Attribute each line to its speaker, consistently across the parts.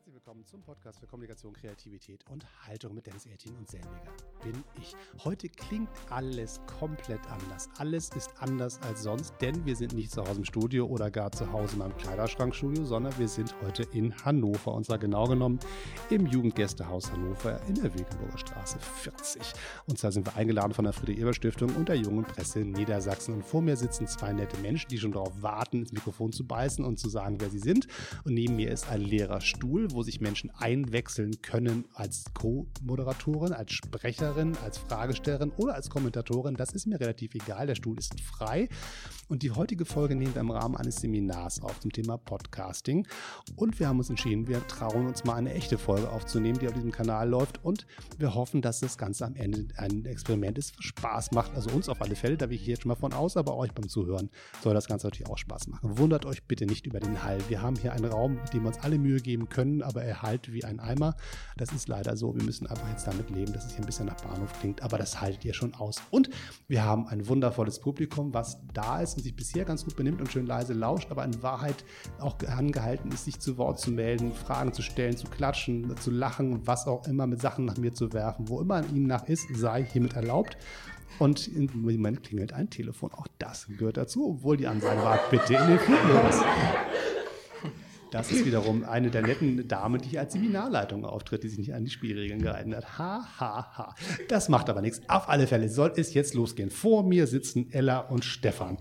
Speaker 1: Herzlich willkommen zum Podcast für Kommunikation, Kreativität und Haltung mit Dennis Ertin und selbiger bin ich. Heute klingt alles komplett anders. Alles ist anders als sonst, denn wir sind nicht zu Hause im Studio oder gar zu Hause in meinem Kleiderschrankstudio, sondern wir sind heute in Hannover und zwar genau genommen im Jugendgästehaus Hannover in der Wilkenburger Straße 40. Und zwar sind wir eingeladen von der Friede-Eber-Stiftung und der Jungen Presse Niedersachsen. Und vor mir sitzen zwei nette Menschen, die schon darauf warten, ins Mikrofon zu beißen und zu sagen, wer sie sind. Und neben mir ist ein leerer Stuhl Wo sich Menschen einwechseln können als Co-Moderatorin, als Sprecherin, als Fragestellerin oder als Kommentatorin. Das ist mir relativ egal. Der Stuhl ist frei. Und die heutige Folge nehmen wir im Rahmen eines Seminars auf zum Thema Podcasting. Und wir haben uns entschieden, wir trauen uns mal eine echte Folge aufzunehmen, die auf diesem Kanal läuft. Und wir hoffen, dass das Ganze am Ende ein Experiment ist, was Spaß macht. Also uns auf alle Fälle, da will ich jetzt schon mal von aus, aber euch beim Zuhören soll das Ganze natürlich auch Spaß machen. Wundert euch bitte nicht über den Hall. Wir haben hier einen Raum, dem wir uns alle Mühe geben können können, aber er halt wie ein Eimer. Das ist leider so. Wir müssen einfach jetzt damit leben, dass es hier ein bisschen nach Bahnhof klingt, aber das haltet ihr schon aus. Und wir haben ein wundervolles Publikum, was da ist und sich bisher ganz gut benimmt und schön leise lauscht, aber in Wahrheit auch angehalten ist, sich zu Wort zu melden, Fragen zu stellen, zu klatschen, zu lachen, was auch immer mit Sachen nach mir zu werfen. Wo immer ihnen nach ist, sei hiermit erlaubt. Und im Moment klingelt ein Telefon. Auch das gehört dazu, obwohl die Ansage war, bitte in den Flugmodus. Das ist wiederum eine der netten Damen, die hier als Seminarleitung auftritt, die sich nicht an die Spielregeln gehalten hat. Ha, ha, ha. Das macht aber nichts. Auf alle Fälle soll es jetzt losgehen. Vor mir sitzen Ella und Stefan.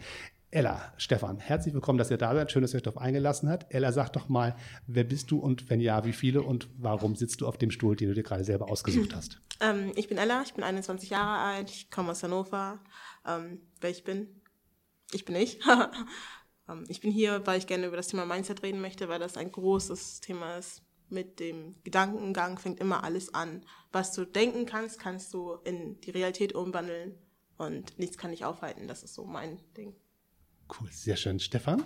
Speaker 1: Ella, Stefan, herzlich willkommen, dass ihr da seid. Schön, dass ihr euch darauf eingelassen habt. Ella, sag doch mal, wer bist du und wenn ja, wie viele und warum sitzt du auf dem Stuhl, den du dir gerade selber ausgesucht hast?
Speaker 2: Ähm, ich bin Ella, ich bin 21 Jahre alt, ich komme aus Hannover. Ähm, wer ich bin? Ich bin ich. Ähm, ich bin hier, weil ich gerne über das Thema Mindset reden möchte, weil das ein großes Thema ist. Mit dem Gedankengang fängt immer alles an. Was du denken kannst, kannst du in die Realität umwandeln und nichts kann dich aufhalten. Das ist so mein Ding.
Speaker 1: Cool, sehr schön. Stefan?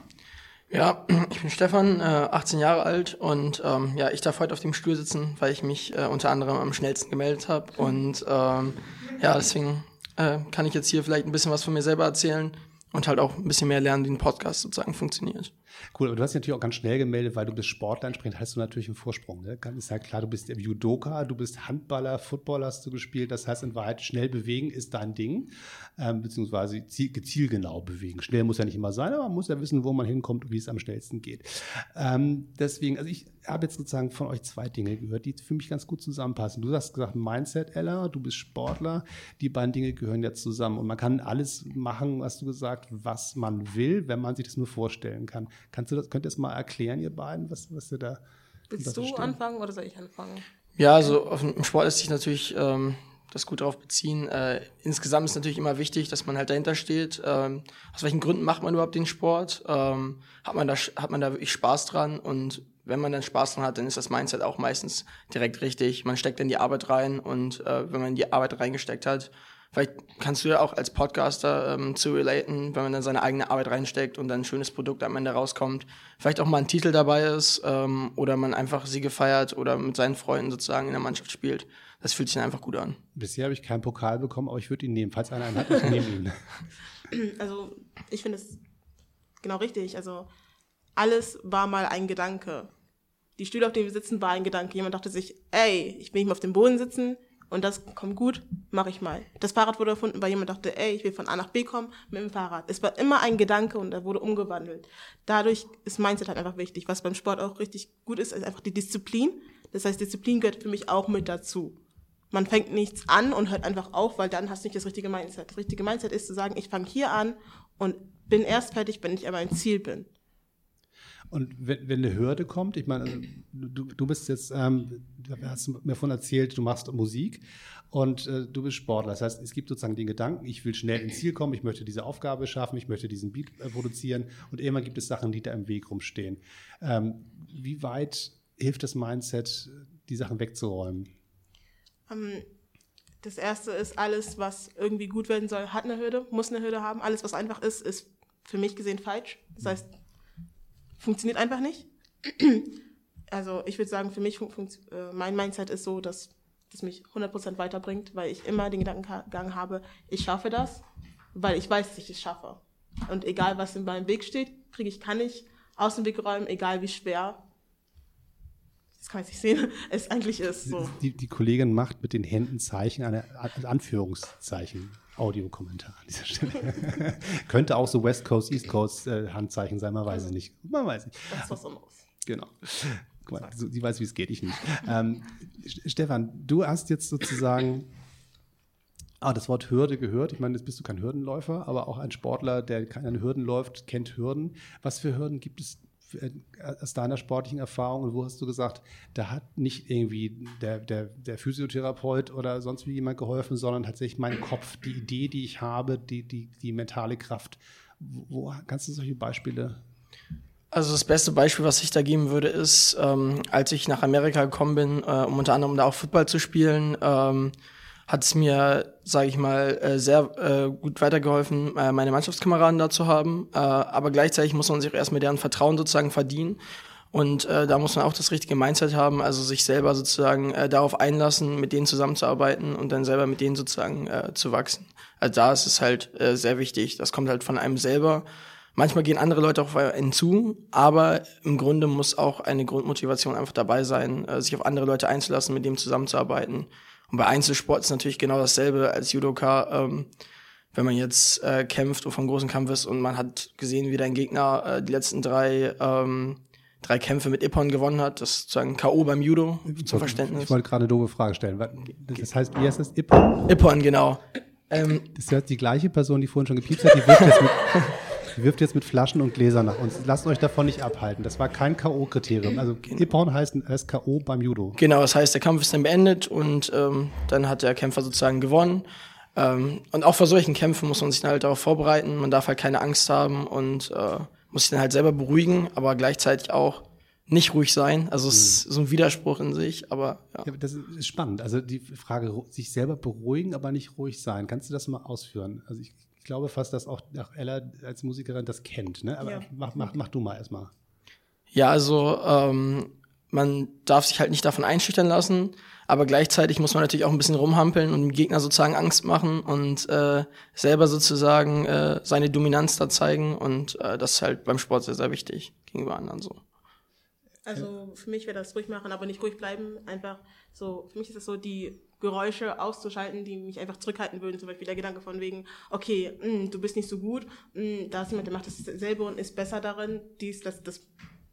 Speaker 3: Ja, ich bin Stefan, äh, 18 Jahre alt und ähm, ja, ich darf heute auf dem Stuhl sitzen, weil ich mich äh, unter anderem am schnellsten gemeldet habe und ähm, ja, deswegen äh, kann ich jetzt hier vielleicht ein bisschen was von mir selber erzählen und halt auch ein bisschen mehr lernen, wie ein Podcast sozusagen funktioniert.
Speaker 1: Cool, aber du hast dich natürlich auch ganz schnell gemeldet, weil du bist Sportler, entsprechend hast du natürlich einen Vorsprung. Ne? Ist ja klar, du bist Judoka, du bist Handballer, Footballer hast du gespielt, das heißt in Wahrheit schnell bewegen ist dein Ding, ähm, beziehungsweise zielgenau bewegen. Schnell muss ja nicht immer sein, aber man muss ja wissen, wo man hinkommt und wie es am schnellsten geht. Ähm, deswegen, also ich habe jetzt sozusagen von euch zwei Dinge gehört, die für mich ganz gut zusammenpassen. Du hast gesagt Mindset, Ella, du bist Sportler, die beiden Dinge gehören ja zusammen und man kann alles machen, hast du gesagt, was man will, wenn man sich das nur vorstellen kann. Kannst du das, könnt ihr das mal erklären, ihr beiden, was, was ihr da.
Speaker 2: Willst du anfangen oder soll ich anfangen?
Speaker 3: Ja, also auf dem Sport lässt sich natürlich ähm, das gut darauf beziehen. Äh, insgesamt ist natürlich immer wichtig, dass man halt dahinter steht. Ähm, aus welchen Gründen macht man überhaupt den Sport? Ähm, hat man da hat man da wirklich Spaß dran? Und wenn man dann Spaß dran hat, dann ist das Mindset auch meistens direkt richtig. Man steckt in die Arbeit rein und äh, wenn man die Arbeit reingesteckt hat, Vielleicht kannst du ja auch als Podcaster ähm, zu relaten, wenn man dann seine eigene Arbeit reinsteckt und dann ein schönes Produkt am Ende rauskommt. Vielleicht auch mal ein Titel dabei ist ähm, oder man einfach Siege feiert oder mit seinen Freunden sozusagen in der Mannschaft spielt. Das fühlt sich dann einfach gut an.
Speaker 1: Bisher habe ich keinen Pokal bekommen, aber ich würde ihn nehmen. Falls einer einen hat, ich nehme ihn.
Speaker 2: Also ich finde es genau richtig. Also alles war mal ein Gedanke. Die Stühle, auf denen wir sitzen, war ein Gedanke. Jemand dachte sich, ey, ich will nicht mehr auf dem Boden sitzen, und das kommt gut, mache ich mal. Das Fahrrad wurde erfunden, weil jemand dachte, ey, ich will von A nach B kommen mit dem Fahrrad. Es war immer ein Gedanke und er wurde umgewandelt. Dadurch ist Mindset halt einfach wichtig. Was beim Sport auch richtig gut ist, ist einfach die Disziplin. Das heißt, Disziplin gehört für mich auch mit dazu. Man fängt nichts an und hört einfach auf, weil dann hast du nicht das richtige Mindset. Das richtige Mindset ist zu sagen, ich fange hier an und bin erst fertig, wenn ich an meinem Ziel bin.
Speaker 1: Und wenn, wenn eine Hürde kommt, ich meine, du, du bist jetzt, ähm, du hast mir von erzählt, du machst Musik und äh, du bist Sportler. Das heißt, es gibt sozusagen den Gedanken, ich will schnell ins Ziel kommen, ich möchte diese Aufgabe schaffen, ich möchte diesen Beat äh, produzieren und immer gibt es Sachen, die da im Weg rumstehen. Ähm, wie weit hilft das Mindset, die Sachen wegzuräumen?
Speaker 2: Um, ähm, das erste ist, alles, was irgendwie gut werden soll, hat eine Hürde, muss eine Hürde haben. Alles, was einfach ist, ist für mich gesehen falsch. Das heißt, funktioniert einfach nicht. Also ich würde sagen, für mich, äh, mein Mindset ist so, dass das mich 100% weiterbringt, weil ich immer den Gedankengang habe, ich schaffe das, weil ich weiß, dass ich es schaffe. Und egal, was in meinem Weg steht, kriege ich, kann ich aus dem Weg räumen, egal wie schwer. kann man jetzt nicht sehen, es eigentlich ist. So.
Speaker 1: Die, die Kollegin macht mit den Händen Zeichen, eine Anführungszeichen. Audiokommentar an dieser Stelle. Könnte auch so West Coast, East Coast äh, Handzeichen sein, man weiß es nicht. Man weiß nicht.
Speaker 2: Das ist was anderes.
Speaker 1: Genau. Guck mal, so, die weiß, wie es geht, ich nicht. ähm, Stefan, du hast jetzt sozusagen ah, das Wort Hürde gehört. Ich meine, jetzt bist du kein Hürdenläufer, aber auch ein Sportler, der keine Hürden läuft, kennt Hürden. Was für Hürden gibt es aus deiner sportlichen Erfahrung und wo hast du gesagt, da hat nicht irgendwie der, der, der Physiotherapeut oder sonst wie jemand geholfen, sondern tatsächlich mein Kopf, die Idee, die ich habe, die, die, die mentale Kraft. Wo kannst du solche Beispiele
Speaker 3: also das beste Beispiel, was ich da geben würde, ist, ähm, als ich nach Amerika gekommen bin, äh, um unter anderem da auch Football zu spielen, ähm, hat es mir, sage ich mal, äh, sehr äh, gut weitergeholfen, äh, meine Mannschaftskameraden da zu haben. Aber gleichzeitig muss man sich erst mit deren Vertrauen sozusagen verdienen. Und äh, da muss man auch das richtige Mindset haben, also sich selber sozusagen äh, darauf einlassen, mit denen zusammenzuarbeiten und dann selber mit denen sozusagen äh, zu wachsen. Also da ist es halt äh, sehr wichtig. Das kommt halt von einem selber. Manchmal gehen andere Leute auf einen zu, aber im Grunde muss auch eine Grundmotivation einfach dabei sein, äh, sich auf andere Leute einzulassen, mit dem zusammenzuarbeiten und bei Einzelsport ist natürlich genau dasselbe als Judoka. Ähm, wenn man jetzt äh, kämpft und vom großen Kampf ist und man hat gesehen, wie dein Gegner äh, die letzten drei ähm, drei Kämpfe mit Ippon gewonnen hat, das ist sozusagen K.O. beim Judo, zum Verständnis.
Speaker 1: Ich wollte gerade eine doofe Frage stellen. Das heißt, wie heißt das? Ippon?
Speaker 3: Ippon, genau. Ähm,
Speaker 1: das ist die gleiche Person, die vorhin schon gepiepst hat, die wirft jetzt mit, wirft jetzt mit Flaschen und Gläsern nach uns. Lasst euch davon nicht abhalten. Das war kein K.O.-Kriterium. Also Ippon heißt, heißt K.O. beim Judo.
Speaker 3: Genau, das heißt, der Kampf ist dann beendet und ähm, dann hat der Kämpfer sozusagen gewonnen. Ähm, und auch vor solchen Kämpfen muss man sich dann halt darauf vorbereiten. Man darf halt keine Angst haben und äh, muss sich dann halt selber beruhigen, aber gleichzeitig auch nicht ruhig sein. Also es ist so ein Widerspruch in sich, aber ja. ja.
Speaker 1: Das ist spannend. Also die Frage, sich selber beruhigen, aber nicht ruhig sein. Kannst du das mal ausführen? Also ich ich glaube fast, dass auch Ella als Musikerin das kennt. Ne? Aber ja. mach, mach, mach du mal erstmal.
Speaker 3: Ja, also ähm, man darf sich halt nicht davon einschüchtern lassen, aber gleichzeitig muss man natürlich auch ein bisschen rumhampeln und dem Gegner sozusagen Angst machen und äh, selber sozusagen äh, seine Dominanz da zeigen und äh, das ist halt beim Sport sehr, sehr wichtig gegenüber anderen so.
Speaker 2: Also für mich wäre das ruhig machen, aber nicht ruhig bleiben. Einfach so, für mich ist das so die Geräusche auszuschalten, die mich einfach zurückhalten würden. Zum Beispiel der Gedanke von wegen, okay, mh, mm, du bist nicht so gut, mh, mm, da ist jemand, der macht das selber und ist besser darin. Dies, das, das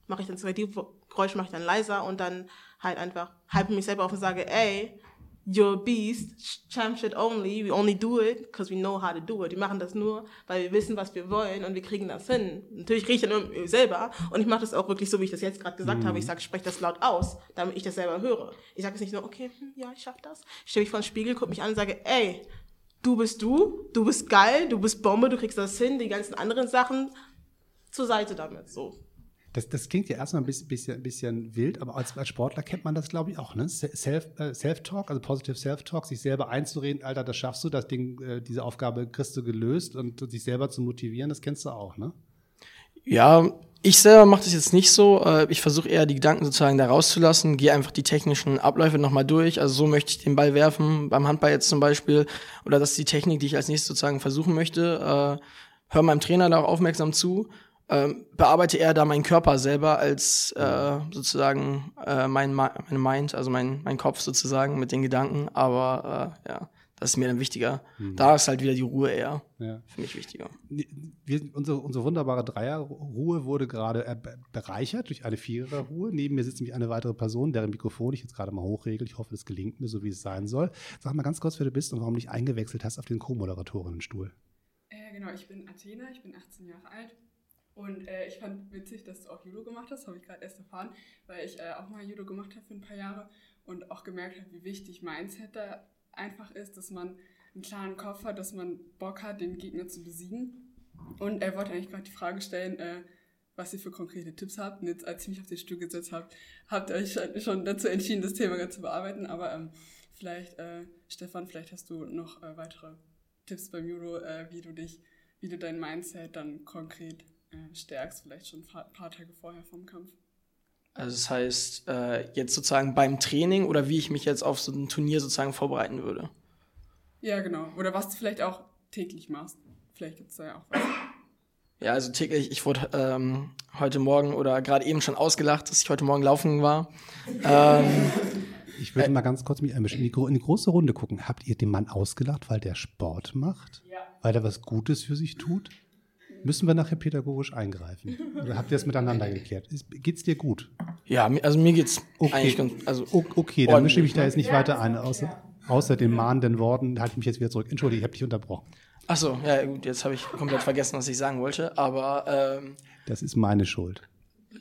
Speaker 2: mache ich dann, die Geräusche mache ich dann leiser und dann halt einfach halbe mich selber auf und sage, ey, you're a beast, champ shit only, we only do it because we know how to do it. Wir machen das nur, weil wir wissen, was wir wollen und wir kriegen das hin. Natürlich kriege ich dann nur selber und ich mache das auch wirklich so, wie ich das jetzt gerade gesagt mhm. habe. Ich sage, ich spreche das laut aus, damit ich das selber höre. Ich sage es nicht nur, okay, hm, ja, ich schaffe das. Ich stelle mich vor den Spiegel, gucke mich an und sage, ey, du bist du, du bist geil, du bist Bombe, du kriegst das hin, die ganzen anderen Sachen zur Seite damit, so.
Speaker 1: Das, das klingt ja erstmal ein bisschen, bisschen, bisschen wild, aber als, als Sportler kennt man das, glaube ich, auch. Ne? Self, äh, Self-Talk, also Positive Self-Talk, sich selber einzureden, Alter, das schaffst du, das Ding, äh, diese Aufgabe kriegst du gelöst und, und sich selber zu motivieren, das kennst du auch, ne?
Speaker 3: Ja, ich selber mache das jetzt nicht so. Äh, ich versuche eher die Gedanken sozusagen da rauszulassen, gehe einfach die technischen Abläufe nochmal durch. Also so möchte ich den Ball werfen, beim Handball jetzt zum Beispiel. Oder das ist die Technik, die ich als nächstes sozusagen versuchen möchte. Äh, hör meinem Trainer da auch aufmerksam zu ähm, bearbeite eher da meinen Körper selber als äh, sozusagen äh, mein, mein Mind, also mein, mein Kopf sozusagen mit den Gedanken. Aber äh, ja, das ist mir dann wichtiger. Mhm. Da ist halt wieder die Ruhe eher ja. für mich wichtiger.
Speaker 1: Wir, unsere, unsere wunderbare Dreierruhe wurde gerade äh, bereichert durch eine Viererruhe. Neben mir sitzt nämlich eine weitere Person, deren Mikrofon ich jetzt gerade mal hochregel. Ich hoffe, das gelingt mir, so wie es sein soll. Sag mal ganz kurz, wer du bist und warum du dich eingewechselt hast auf den Co-Moderatorinnenstuhl.
Speaker 4: Äh, genau, ich bin Athena, ich bin 18 Jahre alt und äh, ich fand witzig, dass du auch Judo gemacht hast, habe ich gerade erst erfahren, weil ich äh, auch mal Judo gemacht habe für ein paar Jahre und auch gemerkt habe, wie wichtig Mindset da einfach ist, dass man einen klaren Kopf hat, dass man Bock hat, den Gegner zu besiegen. Und er wollte eigentlich gerade die Frage stellen, äh, was ihr für konkrete Tipps habt. Und jetzt, als ich mich auf den Stuhl gesetzt habe, habt ihr euch schon dazu entschieden, das Thema zu bearbeiten. Aber ähm, vielleicht, äh, Stefan, vielleicht hast du noch äh, weitere Tipps beim Judo, äh, wie du dich, wie du dein Mindset dann konkret äh, stärkst, vielleicht schon ein paar Tage vorher vom Kampf.
Speaker 3: Also das heißt, äh, jetzt sozusagen beim Training oder wie ich mich jetzt auf so ein Turnier sozusagen vorbereiten würde.
Speaker 4: Ja, genau. Oder was du vielleicht auch täglich machst. Vielleicht gibt es da ja auch was.
Speaker 3: Ja, also täglich, ich wurde ähm, heute Morgen oder gerade eben schon ausgelacht, dass ich heute Morgen laufen war. ähm,
Speaker 1: ich würde mal ganz kurz mich einmischen. In die, in die große Runde gucken. Habt ihr den Mann ausgelacht, weil der Sport macht? Ja. Weil er was Gutes für sich tut? Müssen wir nachher pädagogisch eingreifen? Oder habt ihr das miteinander geklärt? Geht's dir gut?
Speaker 3: Ja, also mir geht's
Speaker 1: okay.
Speaker 3: eigentlich
Speaker 1: ganz, also okay, dann mische ich mich da jetzt nicht weiter ein, außer, außer den mahnenden Worten halte ich mich jetzt wieder zurück. Entschuldige, ich habe dich unterbrochen.
Speaker 3: Ach so, ja gut, jetzt habe ich komplett vergessen, was ich sagen wollte, aber ähm,
Speaker 1: das ist meine Schuld.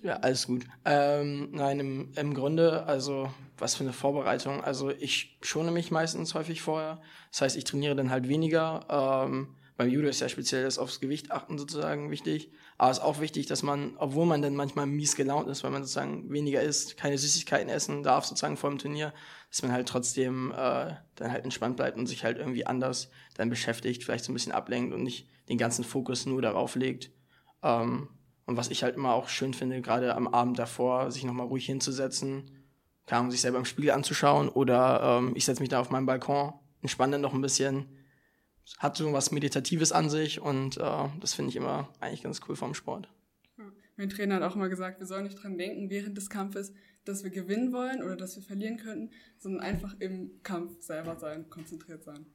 Speaker 3: Ja, alles gut. Ähm, nein, im, im Grunde, also was für eine Vorbereitung. Also ich schone mich meistens häufig vorher. Das heißt, ich trainiere dann halt weniger. Ähm, beim Judo ist ja speziell das aufs Gewicht achten sozusagen wichtig. Aber es ist auch wichtig, dass man, obwohl man dann manchmal mies gelaunt ist, weil man sozusagen weniger isst, keine Süßigkeiten essen darf sozusagen vor dem Turnier, dass man halt trotzdem äh, dann halt entspannt bleibt und sich halt irgendwie anders dann beschäftigt, vielleicht so ein bisschen ablenkt und nicht den ganzen Fokus nur darauf legt. Ähm, und was ich halt immer auch schön finde, gerade am Abend davor, sich nochmal ruhig hinzusetzen, kann sich selber im Spiegel anzuschauen oder ähm, ich setze mich da auf meinen Balkon, entspanne dann noch ein bisschen hat so was Meditatives an sich und äh, das finde ich immer eigentlich ganz cool vom Sport.
Speaker 4: Mein Trainer hat auch immer gesagt, wir sollen nicht dran denken während des Kampfes, dass wir gewinnen wollen oder dass wir verlieren könnten, sondern einfach im Kampf selber sein, konzentriert sein.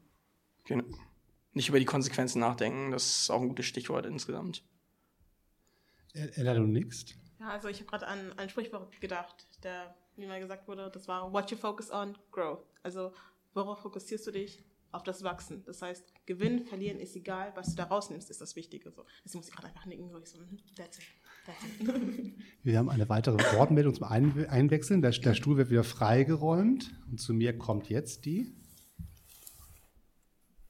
Speaker 3: Genau. Nicht über die Konsequenzen nachdenken, das ist auch ein gutes Stichwort insgesamt.
Speaker 1: Ella, du nix?
Speaker 2: Ja, also ich habe gerade an ein Sprichwort gedacht, der, wie mal gesagt wurde, das war What you focus on, grow. Also worauf fokussierst du dich? Auf das Wachsen. Das heißt, gewinnen, verlieren ist egal, was du da rausnimmst, ist das Wichtige. So. Deswegen muss ich gerade einfach nicken, so, hm, that's it. That's
Speaker 1: it. Wir haben eine weitere Wortmeldung zum Einwechseln. Der, der Stuhl wird wieder freigeräumt. Und zu mir kommt jetzt die.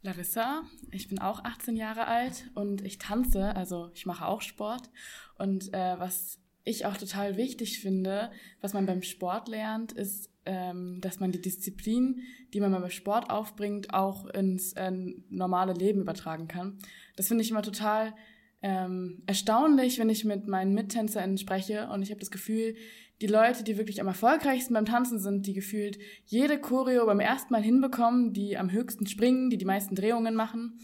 Speaker 5: Larissa, ich bin auch 18 Jahre alt und ich tanze, also ich mache auch Sport. Und äh, was ich auch total wichtig finde, was man beim Sport lernt, ist ähm, dass man die Disziplin, die man beim Sport aufbringt, auch ins äh, normale Leben übertragen kann. Das finde ich immer total ähm, erstaunlich, wenn ich mit meinen MittänzerInnen spreche und ich habe das Gefühl, die Leute, die wirklich am erfolgreichsten beim Tanzen sind, die gefühlt jede Choreo beim ersten Mal hinbekommen, die am höchsten springen, die die meisten Drehungen machen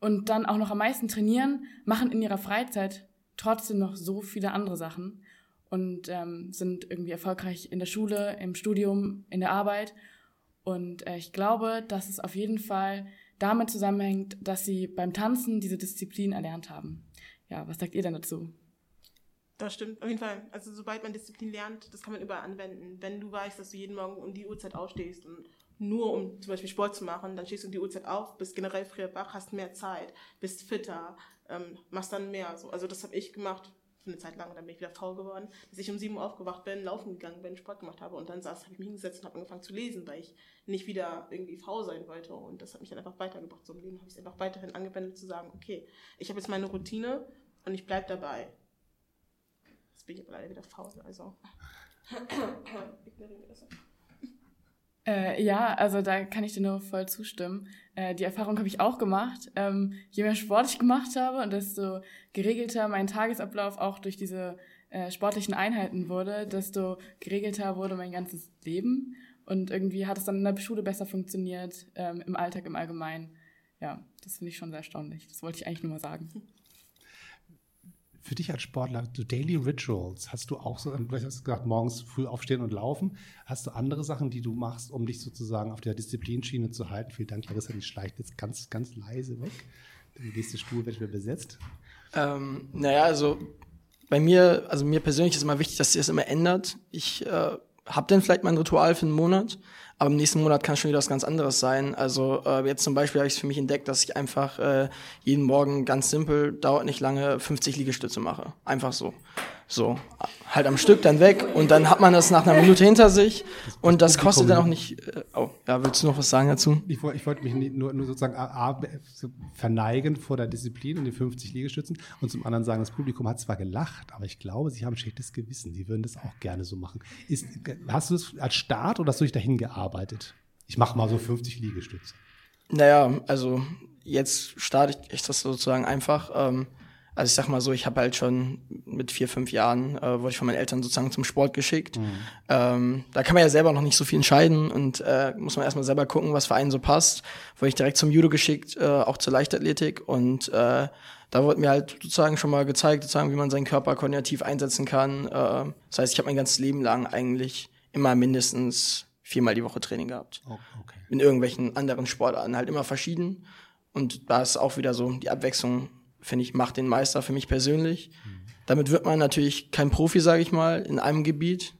Speaker 5: und dann auch noch am meisten trainieren, machen in ihrer Freizeit trotzdem noch so viele andere Sachen und ähm, sind irgendwie erfolgreich in der Schule, im Studium, in der Arbeit. Und äh, ich glaube, dass es auf jeden Fall damit zusammenhängt, dass sie beim Tanzen diese Disziplin erlernt haben. Ja, was sagt ihr denn dazu?
Speaker 2: Das stimmt, auf jeden Fall. Also sobald man Disziplin lernt, das kann man überall anwenden. Wenn du weißt, dass du jeden Morgen um die Uhrzeit aufstehst und nur um zum Beispiel Sport zu machen, dann stehst du um die Uhrzeit auf, bist generell früher wach, hast mehr Zeit, bist fitter, ähm, machst dann mehr. So. Also das habe ich gemacht für eine Zeit lang, dann bin ich wieder faul geworden, dass ich um sieben Uhr aufgewacht bin, laufen gegangen bin, Sport gemacht habe und dann saß, habe ich mich hingesetzt und habe angefangen zu lesen, weil ich nicht wieder irgendwie faul sein wollte und das hat mich dann einfach weitergebracht. So im Leben habe ich es einfach weiterhin angewendet zu sagen, okay, ich habe jetzt meine Routine und ich bleibe dabei. Jetzt bin ich aber leider wieder faul, also
Speaker 5: ignorieren wir das. Äh, ja, also da kann ich dir nur voll zustimmen. Äh, die Erfahrung habe ich auch gemacht. Ähm, je mehr Sport ich gemacht habe und desto geregelter mein Tagesablauf auch durch diese äh, sportlichen Einheiten wurde, desto geregelter wurde mein ganzes Leben. Und irgendwie hat es dann in der Schule besser funktioniert, ähm, im Alltag im Allgemeinen. Ja, das finde ich schon sehr erstaunlich. Das wollte ich eigentlich nur mal sagen
Speaker 1: für dich als Sportler, so Daily Rituals, hast du auch so, du hast gesagt, morgens früh aufstehen und laufen. Hast du andere Sachen, die du machst, um dich sozusagen auf der Disziplinschiene zu halten? Vielen Dank, Larissa, die schleicht jetzt ganz, ganz leise weg. Der nächste Stuhl wird wieder besetzt.
Speaker 3: Ähm, naja, also bei mir, also mir persönlich ist immer wichtig, dass sich das immer ändert. Ich äh, habe dann vielleicht mein Ritual für einen Monat, aber im nächsten Monat kann schon wieder was ganz anderes sein. Also äh, jetzt zum Beispiel habe ich es für mich entdeckt, dass ich einfach äh, jeden Morgen ganz simpel, dauert nicht lange, 50 Liegestütze mache. Einfach so. So, halt am Stück dann weg und dann hat man das nach einer Minute hinter sich und das kostet dann auch nicht. Äh, oh, ja, willst du noch was sagen dazu?
Speaker 1: Ich, ich wollte mich nur, nur sozusagen A, A, verneigen vor der Disziplin und den 50 Liegestützen und zum anderen sagen, das Publikum hat zwar gelacht, aber ich glaube, sie haben ein schlechtes Gewissen. Sie würden das auch gerne so machen. Ist, hast du das als Start oder hast du dich dahin gearbeitet? Ich mache mal so 50 Liegestütze.
Speaker 3: Naja, also jetzt starte ich das sozusagen einfach. Ähm, Also ich sag mal so, ich habe halt schon mit vier, fünf Jahren, äh, wurde ich von meinen Eltern sozusagen zum Sport geschickt. Mhm. Ähm, da kann man ja selber noch nicht so viel entscheiden und äh, muss man erstmal selber gucken, was für einen so passt. Wurde ich direkt zum Judo geschickt, äh, auch zur Leichtathletik und äh, da wurde mir halt sozusagen schon mal gezeigt, sozusagen, wie man seinen Körper koordinativ einsetzen kann. Äh, das heißt, ich habe mein ganzes Leben lang eigentlich immer mindestens viermal die Woche Training gehabt. Oh, okay. In irgendwelchen anderen Sportarten halt immer verschieden. Und da ist auch wieder so die Abwechslung finde ich, macht den Meister für mich persönlich. Mhm. Damit wird man natürlich kein Profi, sage ich mal, in einem Gebiet.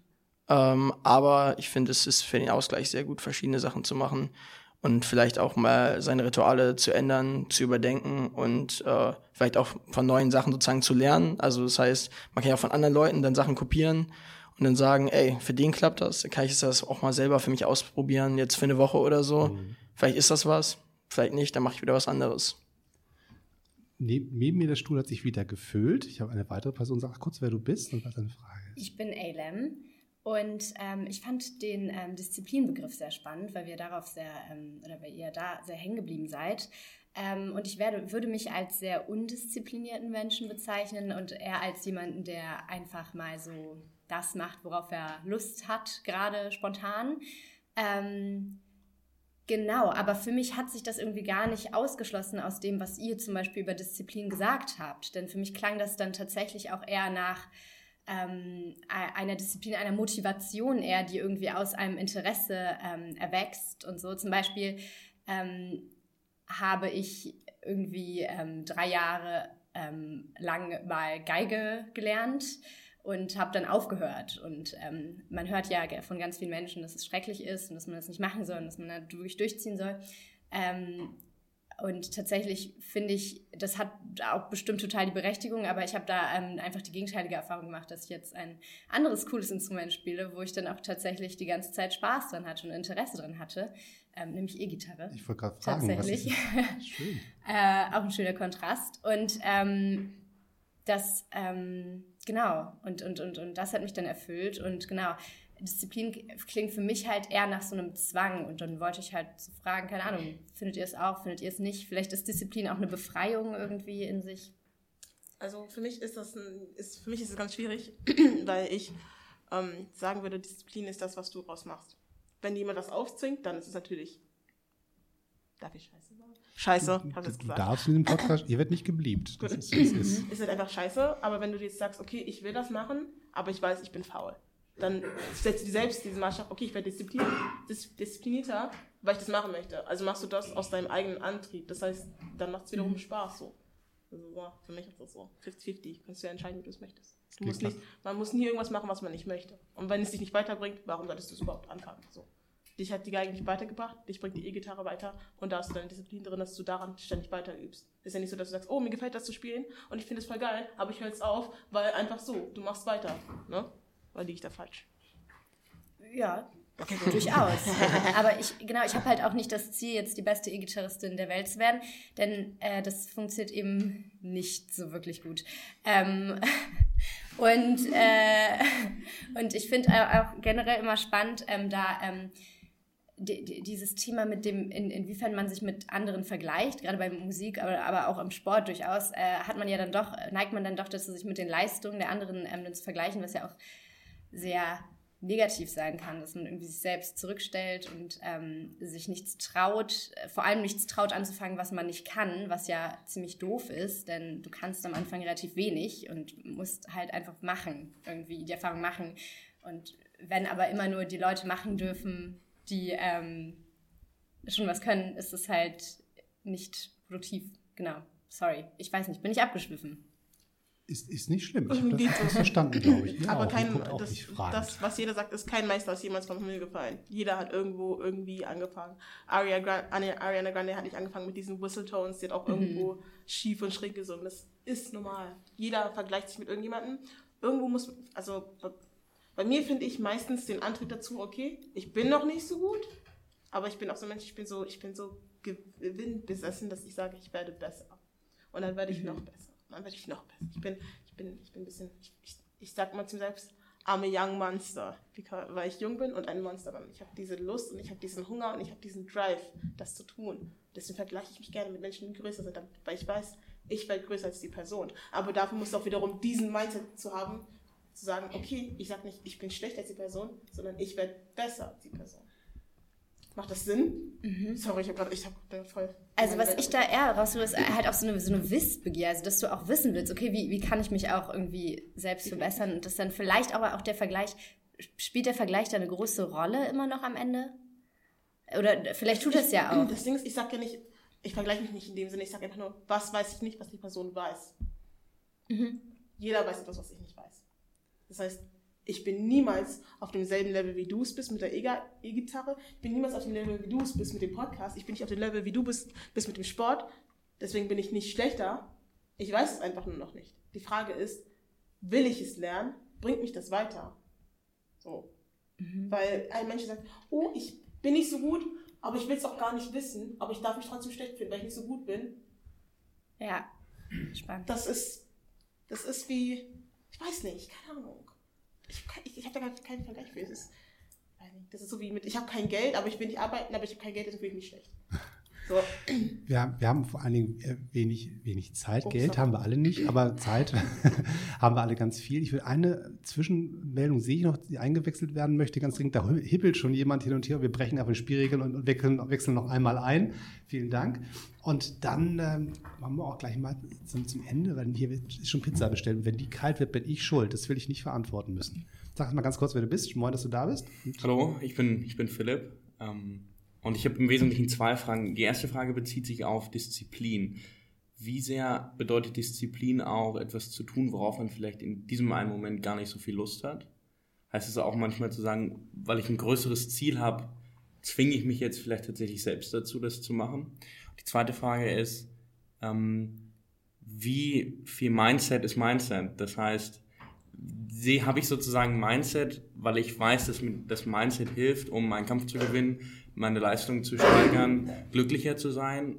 Speaker 3: Ähm, aber ich finde, es ist für den Ausgleich sehr gut, verschiedene Sachen zu machen und vielleicht auch mal seine Rituale zu ändern, zu überdenken und äh, vielleicht auch von neuen Sachen sozusagen zu lernen. Also das heißt, man kann ja auch von anderen Leuten dann Sachen kopieren und dann sagen, ey, für den klappt das, dann kann ich das auch mal selber für mich ausprobieren, jetzt für eine Woche oder so. Mhm. Vielleicht ist das was, vielleicht nicht, dann mache ich wieder was anderes
Speaker 1: neben mir der Stuhl hat sich wieder gefüllt. Ich habe eine weitere Person. Sag kurz, wer du bist und was deine Frage ist.
Speaker 6: Ich bin Alem und ähm, ich fand den ähm, Disziplinbegriff sehr spannend, weil wir darauf sehr, ähm, oder weil ihr da sehr hängen geblieben seid. Ähm, und ich werde, würde mich als sehr undisziplinierten Menschen bezeichnen und eher als jemanden, der einfach mal so das macht, worauf er Lust hat, gerade spontan. Ähm, Genau, aber für mich hat sich das irgendwie gar nicht ausgeschlossen aus dem, was ihr zum Beispiel über Disziplin gesagt habt. Denn für mich klang das dann tatsächlich auch eher nach ähm, einer Disziplin, einer Motivation eher, die irgendwie aus einem Interesse ähm, erwächst und so. Zum Beispiel ähm, habe ich irgendwie ähm, drei Jahre ähm, lang mal Geige gelernt und habe dann aufgehört. Und ähm, man hört ja von ganz vielen Menschen, dass es schrecklich ist und dass man das nicht machen soll und dass man da wirklich durchziehen soll. Ähm, und tatsächlich finde ich, das hat auch bestimmt total die Berechtigung, aber ich habe da ähm, einfach die gegenteilige Erfahrung gemacht, dass ich jetzt ein anderes cooles Instrument spiele, wo ich dann auch tatsächlich die ganze Zeit Spaß dran hatte und Interesse dran hatte, ähm, nämlich E-Gitarre.
Speaker 1: Ich wollte gerade fragen,
Speaker 6: tatsächlich. was ist Schön. äh, auch ein schöner Kontrast. Und ähm, das ähm, Genau, und, und, und, und das hat mich dann erfüllt. Und genau, Disziplin klingt für mich halt eher nach so einem Zwang. Und dann wollte ich halt so fragen, keine Ahnung, findet ihr es auch, findet ihr es nicht? Vielleicht ist Disziplin auch eine Befreiung irgendwie in sich.
Speaker 2: Also für mich ist das ein, ist, für mich ist es ganz schwierig, weil ich ähm, sagen würde, Disziplin ist das, was du rausmachst. Wenn jemand das aufzwingt, dann ist es natürlich. Darf ich scheiße sagen? scheiße,
Speaker 1: ich gesagt. Du darfst in diesem Podcast, ihr werdet nicht gebliebt. Das ist, ist,
Speaker 2: ist. halt einfach scheiße, aber wenn du jetzt sagst, okay, ich will das machen, aber ich weiß, ich bin faul, dann setzt du dir selbst diesen Maßstab, okay, ich werde disziplinierter, weil ich das machen möchte. Also machst du das aus deinem eigenen Antrieb. Das heißt, dann macht es wiederum mhm. Spaß so. Also so, für mich ist das so 50-50. Kannst du ja entscheiden, wie du es möchtest. Du musst nicht, man muss nie irgendwas machen, was man nicht möchte. Und wenn es dich nicht weiterbringt, warum solltest du es überhaupt anfangen? So dich hat die Geige nicht weitergebracht, dich bringt die E-Gitarre weiter und da hast du deine Disziplin drin, dass du daran ständig weiter übst. Ist ja nicht so, dass du sagst, oh, mir gefällt das zu spielen und ich finde es voll geil, aber ich höre jetzt auf, weil einfach so, du machst weiter. Ne? Weil liege ich da falsch?
Speaker 6: Ja, Okay, durchaus. Aber ich, genau, ich habe halt auch nicht das Ziel, jetzt die beste E-Gitarristin der Welt zu werden, denn äh, das funktioniert eben nicht so wirklich gut. Ähm, und, äh, und ich finde auch generell immer spannend, ähm, da ähm, dieses Thema mit dem, in, inwiefern man sich mit anderen vergleicht, gerade bei Musik, aber, aber auch im Sport durchaus, äh, hat man ja dann doch, neigt man dann doch dazu, sich mit den Leistungen der anderen ähm, zu vergleichen, was ja auch sehr negativ sein kann, dass man irgendwie sich selbst zurückstellt und ähm, sich nichts traut, vor allem nichts traut anzufangen, was man nicht kann, was ja ziemlich doof ist, denn du kannst am Anfang relativ wenig und musst halt einfach machen, irgendwie die Erfahrung machen. Und wenn aber immer nur die Leute machen dürfen, die ähm, schon was können, ist es halt nicht produktiv. Genau. Sorry. Ich weiß nicht, bin ich abgeschwiffen.
Speaker 1: Ist, ist nicht schlimm. Ich habe das, verstanden, glaube ich.
Speaker 2: Aber kein, das, das, was jeder sagt, ist kein Meister ist jemals vom Himmel gefallen. Jeder hat irgendwo irgendwie angefangen. Aria Grande, Ariana Grande hat nicht angefangen mit diesen Whistletones, sie hat auch mhm. irgendwo schief und schräg gesungen. Das ist normal. Jeder vergleicht sich mit irgendjemandem. Irgendwo muss, also bei mir finde ich meistens den Antrieb dazu, okay, ich bin noch nicht so gut, aber ich bin auch so ein Mensch, ich bin so, ich bin so gewinnbesessen, dass ich sage, ich werde besser. Und dann werde ich mhm. noch besser. Und dann werde ich noch besser. Ich bin, ich bin, ich bin ein bisschen, ich, ich, ich sag mal zu mir selbst, I'm a young monster, weil ich jung bin und ein Monster bin. Ich habe diese Lust und ich habe diesen Hunger und ich habe diesen Drive, das zu tun. Deswegen vergleiche ich mich gerne mit Menschen, die größer sind, weil ich weiß, ich werde größer als die Person. Aber dafür musst du auch wiederum diesen Mindset zu haben, zu sagen, okay, ich sage nicht, ich bin schlechter als die Person, sondern ich werde besser als die Person. Macht das Sinn? Mhm. Sorry, ich habe gerade, ich habe voll.
Speaker 6: Also was ich da eher raushole, ist halt auch so eine, so eine Wissbegier, also dass du auch wissen willst, okay, wie, wie kann ich mich auch irgendwie selbst verbessern und das dann vielleicht aber auch der Vergleich, spielt der Vergleich da eine große Rolle immer noch am Ende? Oder vielleicht tut es ja auch.
Speaker 2: Das Ding ist, ich sage ja nicht, ich vergleiche mich nicht in dem Sinne, ich sage einfach nur, was weiß ich nicht, was die Person weiß. Mhm. Jeder weiß etwas, was ich nicht weiß. Das heißt, ich bin niemals auf demselben Level, wie du es bist mit der E-Gitarre. Ich bin niemals auf dem Level, wie du es bist mit dem Podcast. Ich bin nicht auf dem Level, wie du bist, bist mit dem Sport. Deswegen bin ich nicht schlechter. Ich weiß es einfach nur noch nicht. Die Frage ist, will ich es lernen? Bringt mich das weiter? So. Mhm. Weil ein Mensch sagt, oh, ich bin nicht so gut, aber ich will es auch gar nicht wissen, aber ich darf mich trotzdem schlecht finden, weil ich nicht so gut bin.
Speaker 6: Ja, spannend.
Speaker 2: Das ist, das ist wie, ich weiß nicht, keine Ahnung. Ich, ich, ich habe da keinen Vergleich für. Das ist, das ist so wie mit, ich habe kein Geld, aber ich will nicht arbeiten, aber ich habe kein Geld, deswegen fühle ich mich schlecht.
Speaker 1: So. Wir, wir haben vor allen Dingen äh, wenig, wenig Zeit. Ups, Geld haben wir alle nicht, aber Zeit haben wir alle ganz viel. Ich will eine Zwischenmeldung sehe ich noch, die eingewechselt werden möchte, ganz dringend. Da hippelt schon jemand hin und her. Wir brechen einfach die Spielregeln und wechseln, wechseln noch einmal ein. Vielen Dank. Und dann ähm, machen wir auch gleich mal zum, zum Ende, weil hier ist schon Pizza bestellt. Und wenn die kalt wird, bin ich schuld. Das will ich nicht verantworten müssen. Sag mal ganz kurz, wer du bist. Moin, dass du da bist.
Speaker 7: Und Hallo, ich bin, ich bin Philipp. Ähm und ich habe im Wesentlichen zwei Fragen. Die erste Frage bezieht sich auf Disziplin. Wie sehr bedeutet Disziplin auch etwas zu tun, worauf man vielleicht in diesem einen Moment gar nicht so viel Lust hat? Heißt es auch manchmal zu sagen, weil ich ein größeres Ziel habe, zwinge ich mich jetzt vielleicht tatsächlich selbst dazu, das zu machen? Die zweite Frage ist, ähm, wie viel Mindset ist Mindset? Das heißt, habe ich sozusagen Mindset, weil ich weiß, dass das Mindset hilft, um einen Kampf zu gewinnen, meine Leistung zu steigern, glücklicher zu sein?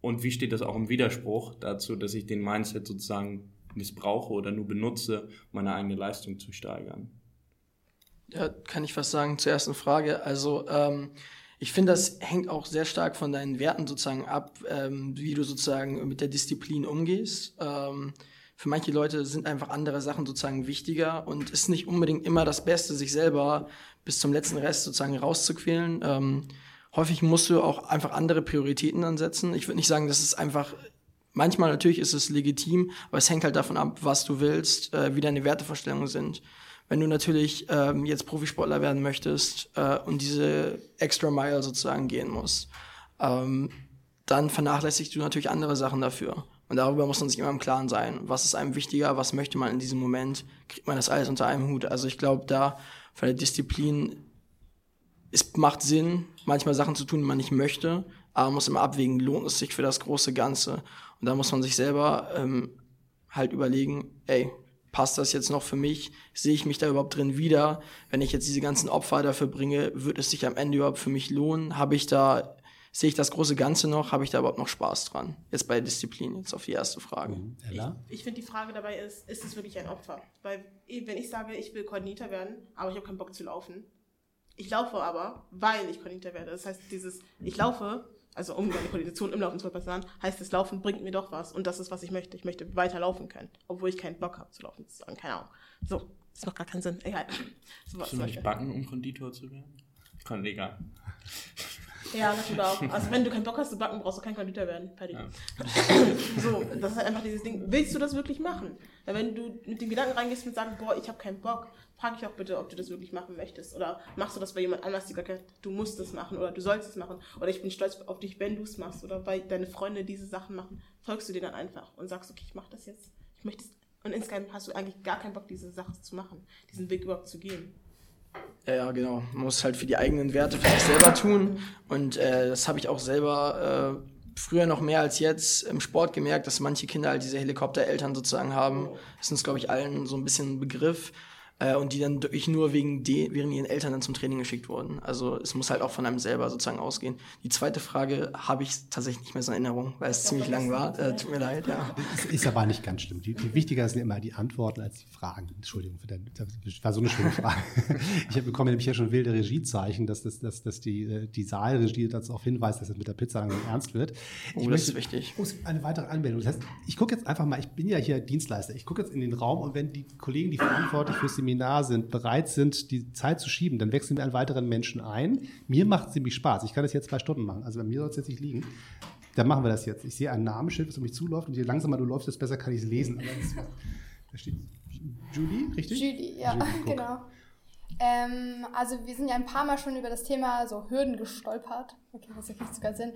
Speaker 7: Und wie steht das auch im Widerspruch dazu, dass ich den Mindset sozusagen missbrauche oder nur benutze, meine eigene Leistung zu steigern?
Speaker 3: Ja, kann ich was sagen zur ersten Frage. Also ähm, ich finde, das hängt auch sehr stark von deinen Werten sozusagen ab, ähm, wie du sozusagen mit der Disziplin umgehst. Ähm, für manche Leute sind einfach andere Sachen sozusagen wichtiger und ist nicht unbedingt immer das Beste, sich selber bis zum letzten Rest sozusagen rauszuquälen. Ähm, häufig musst du auch einfach andere Prioritäten ansetzen. Ich würde nicht sagen, dass es einfach manchmal natürlich ist es legitim, aber es hängt halt davon ab, was du willst, äh, wie deine Wertevorstellungen sind. Wenn du natürlich ähm, jetzt Profisportler werden möchtest äh, und diese extra Mile sozusagen gehen musst, ähm, dann vernachlässigst du natürlich andere Sachen dafür. Und darüber muss man sich immer im Klaren sein. Was ist einem wichtiger? Was möchte man in diesem Moment? Kriegt man das alles unter einem Hut? Also ich glaube, da der Disziplin, es macht Sinn, manchmal Sachen zu tun, die man nicht möchte, aber man muss immer abwägen, lohnt es sich für das große Ganze. Und da muss man sich selber ähm, halt überlegen, ey, passt das jetzt noch für mich? Sehe ich mich da überhaupt drin wieder? Wenn ich jetzt diese ganzen Opfer dafür bringe, wird es sich am Ende überhaupt für mich lohnen? Habe ich da, sehe ich das große Ganze noch? Habe ich da überhaupt noch Spaß dran? Jetzt bei Disziplin, jetzt auf die erste Frage. Mhm.
Speaker 2: Ich, ich finde die Frage dabei ist, ist es wirklich ein Opfer? Weil wenn ich sage, ich will Koordinator werden, aber ich habe keinen Bock zu laufen. Ich laufe aber, weil ich Koordinator werde. Das heißt, dieses, ich laufe, also um meine Koordination im Laufen zu verbessern, heißt das Laufen bringt mir doch was. Und das ist, was ich möchte. Ich möchte weiter laufen können, obwohl ich keinen Bock habe zu laufen. Sozusagen. Keine Ahnung. So, das macht gar keinen Sinn. Egal.
Speaker 7: So, Musst du nicht backen, um Konditor zu werden? Kann, egal.
Speaker 2: Ja, natürlich auch. Also wenn du keinen Bock hast zu backen, brauchst du kein Konditor werden. Paddy. Ja. so, das ist halt einfach dieses Ding. Willst du das wirklich machen? Weil wenn du mit dem Gedanken reingehst und sagst, boah, ich habe keinen Bock, frag ich auch bitte, ob du das wirklich machen möchtest. Oder machst du das bei jemand anders, die gesagt hat, du musst das machen oder du sollst es machen. Oder ich bin stolz auf dich, wenn du es machst. Oder weil deine Freunde diese Sachen machen, folgst du dir dann einfach und sagst, okay, ich mach das jetzt. Ich möchte Und insgesamt hast du eigentlich gar keinen Bock, diese Sache zu machen, diesen Weg überhaupt zu gehen.
Speaker 3: Ja, ja, genau. Man muss halt für die eigenen Werte für sich selber tun. Und äh, das habe ich auch selber äh, früher noch mehr als jetzt im Sport gemerkt, dass manche Kinder halt diese Helikoptereltern sozusagen haben. Das ist uns, glaube ich, allen so ein bisschen ein Begriff. Äh, und die dann wirklich nur wegen, de wegen ihren Eltern dann zum Training geschickt wurden. Also es muss halt auch von einem selber sozusagen ausgehen. Die zweite Frage habe ich tatsächlich nicht mehr so in Erinnerung, weil es ziemlich lang war. Äh, tut mir leid, ja.
Speaker 1: Ist, ist aber nicht ganz schlimm. Die, die wichtiger sind immer die Antworten als die Fragen. Entschuldigung, für dein, das war so eine schöne Frage. Ich habe bekomme nämlich ja schon wilde Regiezeichen, dass, dass, dass, dass die, äh, die Saalregie darauf hinweist, dass es mit der Pizza langsam ernst wird.
Speaker 3: Oh,
Speaker 1: ich
Speaker 3: das ist wichtig.
Speaker 1: Oh, eine weitere Anmeldung. Das heißt, ich gucke jetzt einfach mal, ich bin ja hier Dienstleister, ich gucke jetzt in den Raum und wenn die Kollegen, die verantwortlich fürs Seminar sind, bereit sind, die Zeit zu schieben, dann wechseln wir einen weiteren Menschen ein. Mir macht es ziemlich Spaß. Ich kann das jetzt zwei Stunden machen. Also bei mir soll es jetzt nicht liegen. Dann machen wir das jetzt. Ich sehe ein Namensschild, was um mich zuläuft und je langsamer du läufst, desto besser kann ich es lesen. Das, da steht Julie, richtig?
Speaker 8: Julie, ja,
Speaker 1: Julie,
Speaker 8: genau. Ähm, also wir sind ja ein paar Mal schon über das Thema so Hürden gestolpert. Okay, das ergibt sogar Sinn.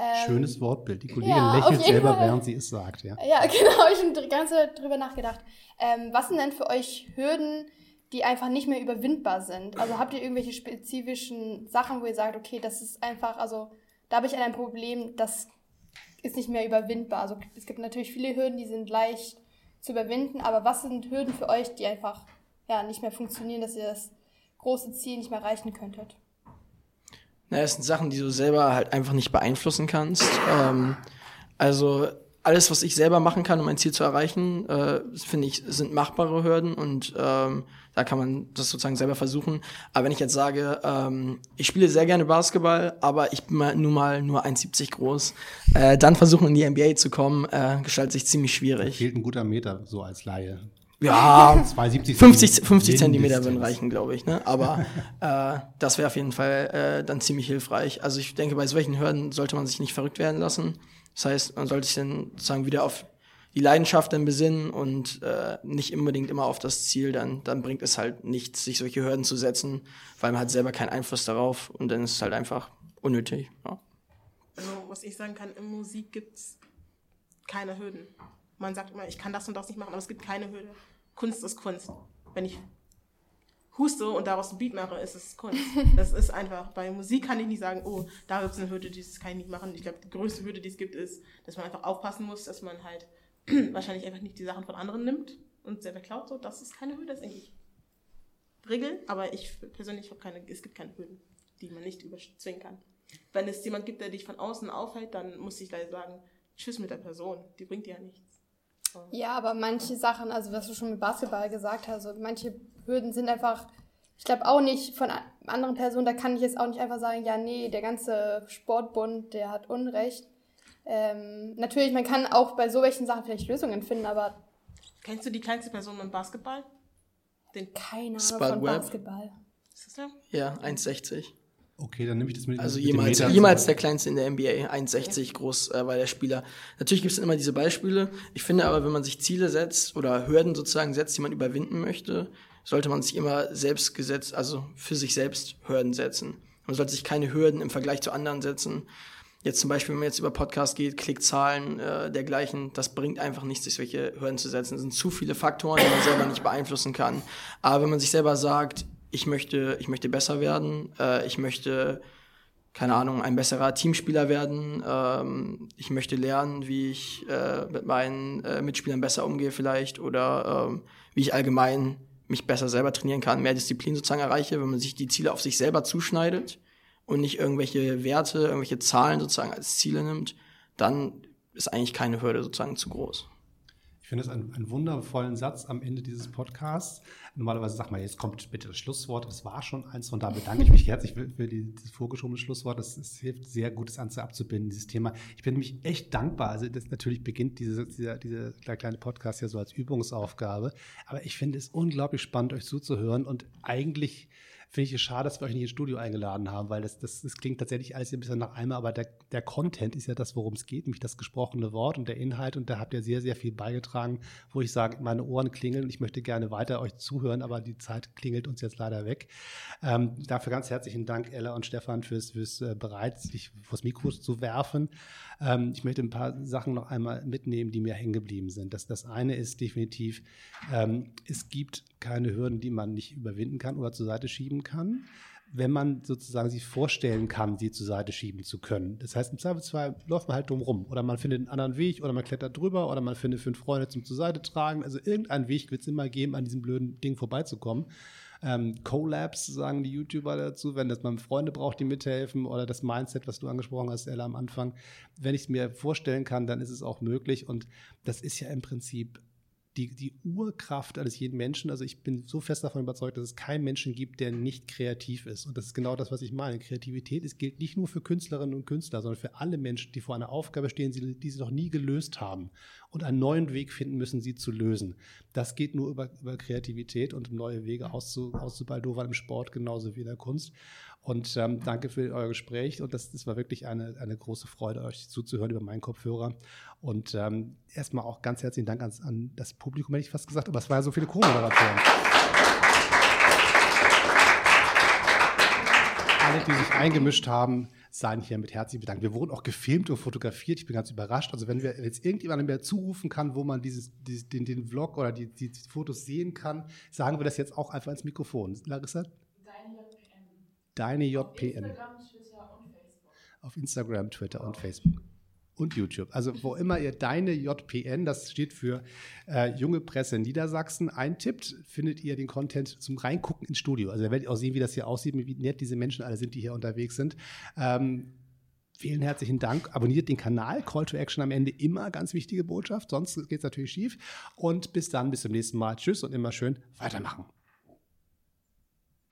Speaker 8: Ähm,
Speaker 1: Schönes Wortbild. Die Kollegin
Speaker 8: ja,
Speaker 1: lächelt selber,
Speaker 8: Fall.
Speaker 1: während sie es sagt. Ja.
Speaker 8: Ja, genau, ich habe die ganze Zeit drüber nachgedacht. Ähm, was sind denn für euch Hürden, die einfach nicht mehr überwindbar sind? Also habt ihr irgendwelche spezifischen Sachen, wo ihr sagt, okay, das ist einfach, also da habe ich ein Problem, das ist nicht mehr überwindbar. Also es gibt natürlich viele Hürden, die sind leicht zu überwinden, aber was sind Hürden für euch, die einfach ja, nicht mehr funktionieren, dass ihr das große Ziel nicht mehr erreichen könntet?
Speaker 3: Naja, es sind Sachen, die du selber halt einfach nicht beeinflussen kannst. Ähm, also alles, was ich selber machen kann, um ein Ziel zu erreichen, äh, finde ich, sind machbare Hürden und ähm, da kann man das sozusagen selber versuchen. Aber wenn ich jetzt sage, ähm, ich spiele sehr gerne Basketball, aber ich bin mal, nun mal nur 1,70 groß, äh, dann versuchen in die NBA zu kommen, äh, gestaltet sich ziemlich schwierig.
Speaker 1: Fehlt ein guter Meter, so als Laie.
Speaker 3: Ja,
Speaker 1: 270
Speaker 3: 50, 50 Zentimeter würden reichen, glaube ich. Ne? Aber äh, das wäre auf jeden Fall äh, dann ziemlich hilfreich. Also ich denke, bei solchen Hürden sollte man sich nicht verrückt werden lassen. Das heißt, man sollte sich dann sozusagen wieder auf die Leidenschaft dann besinnen und äh, nicht unbedingt immer auf das Ziel. Dann, dann bringt es halt nichts, sich solche Hürden zu setzen, weil man hat selber keinen Einfluss darauf und dann ist es halt einfach unnötig. Ja.
Speaker 2: Also, was ich sagen kann, in Musik gibt es keine Hürden. Man sagt immer, ich kann das und das nicht machen, aber es gibt keine Hürde. Kunst ist Kunst. Wenn ich huste und daraus ein Beat mache, ist es Kunst. Das ist einfach. Bei Musik kann ich nicht sagen, oh, da gibt es eine Hürde, das kann ich nicht machen. Ich glaube, die größte Hürde, die es gibt, ist, dass man einfach aufpassen muss, dass man halt wahrscheinlich einfach nicht die Sachen von anderen nimmt und selber klaut. So, das ist keine Hürde, das ist eigentlich Regeln, aber ich persönlich habe keine, es gibt keine Hürden, die man nicht überzwingen kann. Wenn es jemand gibt, der dich von außen aufhält, dann muss ich leider sagen, tschüss mit der Person, die bringt dir ja nichts.
Speaker 8: Ja, aber manche Sachen, also was du schon mit Basketball gesagt hast, also manche Hürden sind einfach, ich glaube auch nicht von anderen Personen, da kann ich jetzt auch nicht einfach sagen, ja, nee, der ganze Sportbund, der hat Unrecht. Ähm, natürlich, man kann auch bei so welchen Sachen vielleicht Lösungen finden, aber
Speaker 2: Kennst du die kleinste Person im Basketball? Den,
Speaker 8: keine Ahnung
Speaker 3: Spud
Speaker 8: von
Speaker 3: Webb.
Speaker 8: Basketball.
Speaker 2: ist das der?
Speaker 3: Ja, 1,60.
Speaker 1: Okay, dann nehme ich das mit
Speaker 3: Also
Speaker 1: mit
Speaker 3: jemals, jemals der kleinste in der NBA, 1,60 groß äh, war der Spieler. Natürlich gibt es immer diese Beispiele. Ich finde aber, wenn man sich Ziele setzt oder Hürden sozusagen setzt, die man überwinden möchte, sollte man sich immer selbst gesetzt, also für sich selbst Hürden setzen. Man sollte sich keine Hürden im Vergleich zu anderen setzen. Jetzt zum Beispiel, wenn man jetzt über Podcast geht, Klickzahlen, äh, dergleichen, das bringt einfach nichts, sich solche Hürden zu setzen. Es sind zu viele Faktoren, die man selber nicht beeinflussen kann. Aber wenn man sich selber sagt, ich möchte, ich möchte besser werden, äh, ich möchte, keine Ahnung, ein besserer Teamspieler werden, ähm, ich möchte lernen, wie ich äh, mit meinen äh, Mitspielern besser umgehe vielleicht oder ähm, wie ich allgemein mich besser selber trainieren kann, mehr Disziplin sozusagen erreiche, wenn man sich die Ziele auf sich selber zuschneidet und nicht irgendwelche Werte, irgendwelche Zahlen sozusagen als Ziele nimmt, dann ist eigentlich keine Hürde sozusagen zu groß.
Speaker 1: Ich finde es einen, einen wundervollen Satz am Ende dieses Podcasts. Normalerweise sagt man, jetzt kommt bitte das Schlusswort. Das war schon eins, von da bedanke ich mich herzlich für, für die, dieses vorgeschobene Schlusswort. Das, das hilft sehr gut, das Ganze abzubinden, dieses Thema. Ich bin nämlich echt dankbar. Also das natürlich beginnt diese, dieser, dieser kleine Podcast ja so als Übungsaufgabe. Aber ich finde es unglaublich spannend, euch zuzuhören und eigentlich finde ich es schade, dass wir euch nicht ins Studio eingeladen haben, weil das, das, das klingt tatsächlich alles ein bisschen nach einmal, aber der, der Content ist ja das, worum es geht, nämlich das gesprochene Wort und der Inhalt und da habt ihr sehr, sehr viel beigetragen, wo ich sage, meine Ohren klingeln und ich möchte gerne weiter euch zuhören, aber die Zeit klingelt uns jetzt leider weg. Ähm, dafür ganz herzlichen Dank, Ella und Stefan, fürs, fürs äh, bereit, sich vors Mikro zu werfen. Ähm, ich möchte ein paar Sachen noch einmal mitnehmen, die mir hängen geblieben sind. Das, das eine ist definitiv, ähm, es gibt keine Hürden, die man nicht überwinden kann oder zur Seite schieben kann. wenn man sozusagen sich vorstellen kann, sie zur Seite schieben zu können. Das heißt, im Zweifelsfall läuft man halt drum rum oder man findet einen anderen Weg oder man klettert drüber oder man findet fünf Freunde zum zur Seite tragen. Also irgendeinen Weg wird es immer geben, an diesem blöden Ding vorbeizukommen. Ähm, Collabs sagen die YouTuber dazu, wenn das man Freunde braucht, die mithelfen oder das Mindset, was du angesprochen hast, Ella, am Anfang. Wenn ich es mir vorstellen kann, dann ist es auch möglich und das ist ja im Prinzip die, die Urkraft eines jeden Menschen. Also ich bin so fest davon überzeugt, dass es keinen Menschen gibt, der nicht kreativ ist. Und das ist genau das, was ich meine. Kreativität ist, gilt nicht nur für Künstlerinnen und Künstler, sondern für alle Menschen, die vor einer Aufgabe stehen, die sie noch nie gelöst haben und einen neuen Weg finden müssen, sie zu lösen. Das geht nur über, über Kreativität und neue Wege auszu, auszubaldowern im Sport genauso wie in der Kunst. Und ähm, danke für euer Gespräch. Und das, das war wirklich eine, eine große Freude, euch zuzuhören über meinen Kopfhörer. Und ähm, erstmal auch ganz herzlichen Dank an, an das Publikum, hätte ich fast gesagt, aber es waren ja so viele Co-Moderatoren. Alle, die sich eingemischt haben, seien hier mit herzlich bedankt. Wir wurden auch gefilmt und fotografiert. Ich bin ganz überrascht. Also wenn wir jetzt irgendjemandem mehr zurufen kann, wo man dieses, dieses den, den Vlog oder die, die Fotos sehen kann, sagen wir das jetzt auch einfach ins Mikrofon. Larissa? Deine JPN. Instagram, Twitter und Facebook. Auf Instagram, Twitter und Facebook und YouTube. Also wo immer ihr deine JPN, das steht für äh, Junge Presse Niedersachsen, eintippt, findet ihr den Content zum Reingucken ins Studio. Also da werdet ihr auch sehen, wie das hier aussieht, wie nett diese Menschen alle sind, die hier unterwegs sind. Ähm, Vielen herzlichen Dank. Abonniert den Kanal. Call to Action am Ende immer ganz wichtige Botschaft. Sonst geht es natürlich schief. Und bis dann, bis zum nächsten Mal. Tschüss und immer schön weitermachen.